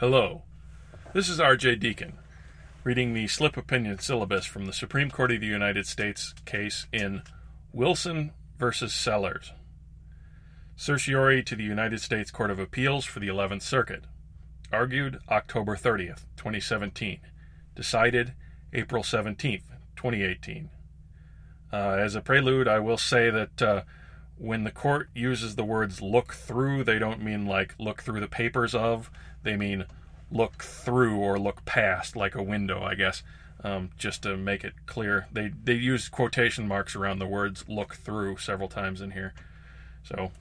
Hello, this is R.J. Deacon, reading the slip opinion syllabus from the Supreme Court of the United States case in Wilson v. Sellers. Certiorari to the United States Court of Appeals for the 11th Circuit. Argued October 30th, 2017. Decided April 17th, 2018. Uh, as a prelude, I will say that uh, when the court uses the words look through, they don't mean like look through the papers of, they mean look through or look past, like a window, I guess. Um, just to make it clear, they they use quotation marks around the words "look through" several times in here. So,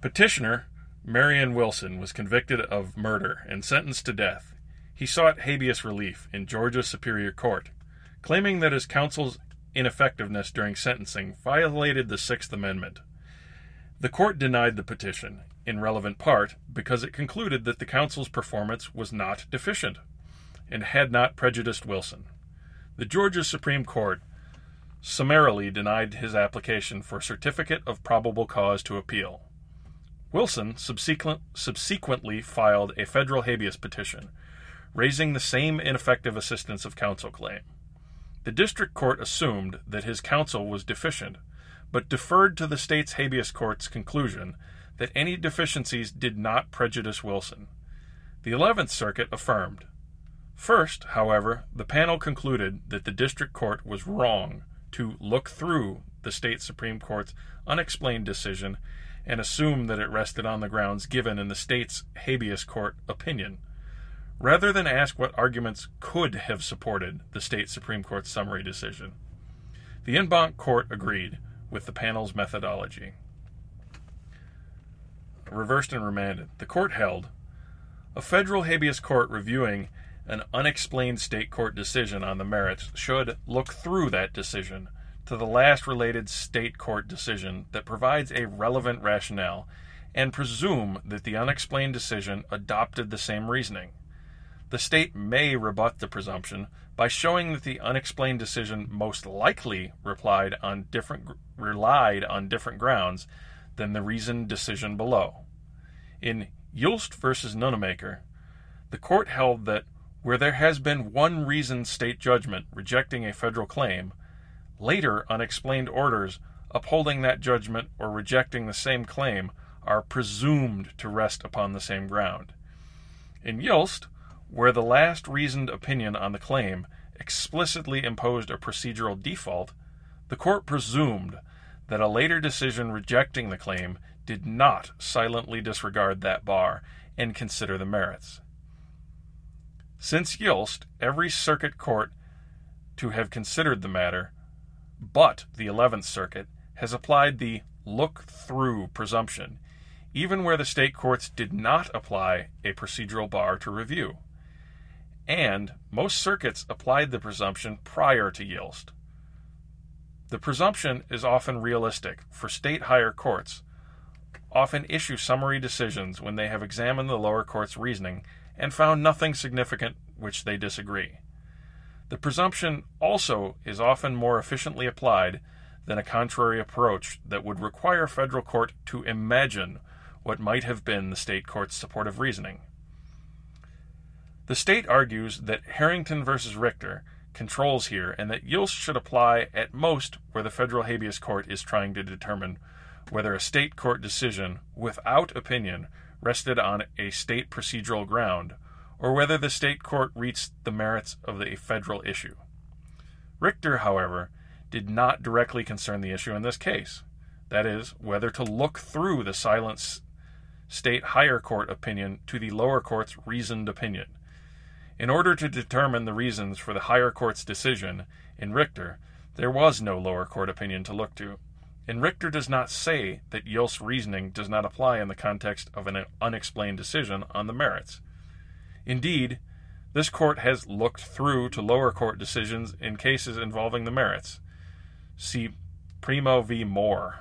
petitioner Marion Wilson was convicted of murder and sentenced to death. He sought habeas relief in Georgia Superior Court, claiming that his counsel's ineffectiveness during sentencing violated the Sixth Amendment. The court denied the petition, in relevant part, because it concluded that the counsel's performance was not deficient and had not prejudiced Wilson. The Georgia Supreme Court summarily denied his application for certificate of probable cause to appeal. Wilson subsequent, subsequently filed a federal habeas petition, raising the same ineffective assistance of counsel claim. The district court assumed that his counsel was deficient, but deferred to the state's habeas court's conclusion that any deficiencies did not prejudice Wilson. The Eleventh Circuit affirmed. First, however, the panel concluded that the district court was wrong to look through the state Supreme Court's unexplained decision and assume that it rested on the grounds given in the state's habeas court opinion, rather than ask what arguments could have supported the state Supreme Court's summary decision. The en banc court agreed with the panel's methodology reversed and remanded. The court held a federal habeas court reviewing an unexplained state court decision on the merits should look through that decision to the last related state court decision that provides a relevant rationale and presume that the unexplained decision adopted the same reasoning. The state may rebut the presumption by showing that the unexplained decision most likely replied on different relied on different grounds than the reasoned decision below. In Ylst v. Nunnemaker, the court held that where there has been one reasoned state judgment rejecting a federal claim, later unexplained orders upholding that judgment or rejecting the same claim are presumed to rest upon the same ground. In Ylst, where the last reasoned opinion on the claim explicitly imposed a procedural default, the court presumed that a later decision rejecting the claim did not silently disregard that bar and consider the merits. Since Ylst, every circuit court to have considered the matter, but the Eleventh Circuit, has applied the look through presumption, even where the state courts did not apply a procedural bar to review. And most circuits applied the presumption prior to Ylst. The presumption is often realistic for state higher courts, often issue summary decisions when they have examined the lower court's reasoning and found nothing significant which they disagree. The presumption also is often more efficiently applied than a contrary approach that would require federal court to imagine what might have been the state court's supportive reasoning. The state argues that Harrington v. Richter controls here and that Ylst should apply at most where the federal habeas court is trying to determine whether a state court decision without opinion rested on a state procedural ground or whether the state court reached the merits of the federal issue. Richter, however, did not directly concern the issue in this case. That is, whether to look through the silent state higher court opinion to the lower court's reasoned opinion. In order to determine the reasons for the higher court's decision in Richter, there was no lower court opinion to look to, and Richter does not say that Ylst's reasoning does not apply in the context of an unexplained decision on the merits. Indeed, this court has looked through to lower court decisions in cases involving the merits. See Premo v. Moore.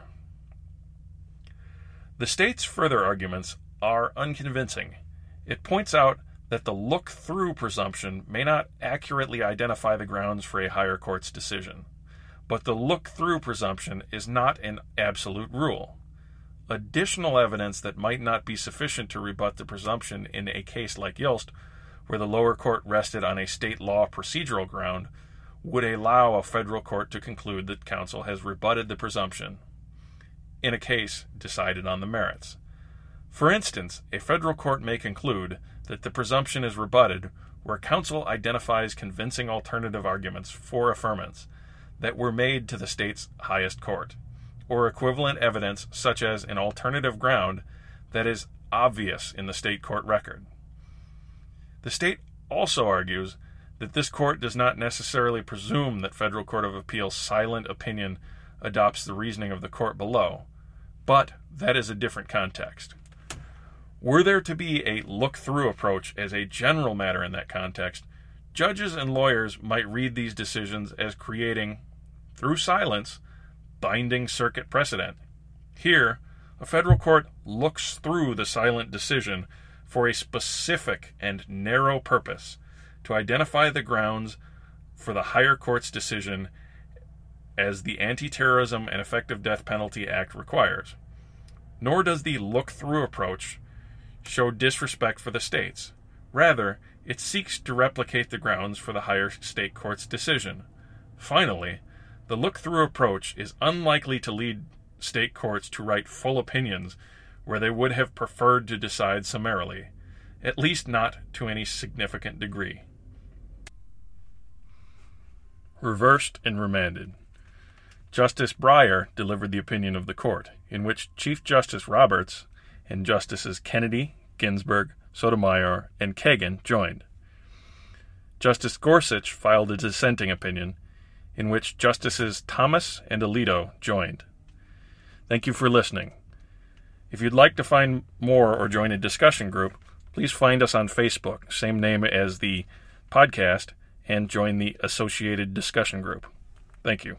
The state's further arguments are unconvincing. It points out that the look through presumption may not accurately identify the grounds for a higher court's decision, but the look through presumption is not an absolute rule. additional evidence that might not be sufficient to rebut the presumption in a case like Ylst, where the lower court rested on a state law procedural ground, would allow a federal court to conclude that counsel has rebutted the presumption in a case decided on the merits. For instance, a federal court may conclude that the presumption is rebutted where counsel identifies convincing alternative arguments for affirmance that were made to the state's highest court, or equivalent evidence such as an alternative ground that is obvious in the state court record. The state also argues that this court does not necessarily presume that Federal Court of Appeals' silent opinion adopts the reasoning of the court below, but that is a different context. Were there to be a look through approach as a general matter in that context, judges and lawyers might read these decisions as creating, through silence, binding circuit precedent. Here, a federal court looks through the silent decision for a specific and narrow purpose to identify the grounds for the higher court's decision as the Anti Terrorism and Effective Death Penalty Act requires. Nor does the look through approach show disrespect for the states. Rather, it seeks to replicate the grounds for the higher state court's decision. Finally, the look through approach is unlikely to lead state courts to write full opinions where they would have preferred to decide summarily, at least not to any significant degree. Reversed and remanded. Justice Breyer delivered the opinion of the court, in which Chief Justice Roberts and Justices Kennedy, Ginsburg, Sotomayor, and Kagan joined. Justice Gorsuch filed a dissenting opinion, in which Justices Thomas and Alito joined. Thank you for listening. If you'd like to find more or join a discussion group, please find us on Facebook, same name as the podcast, and join the associated discussion group. Thank you.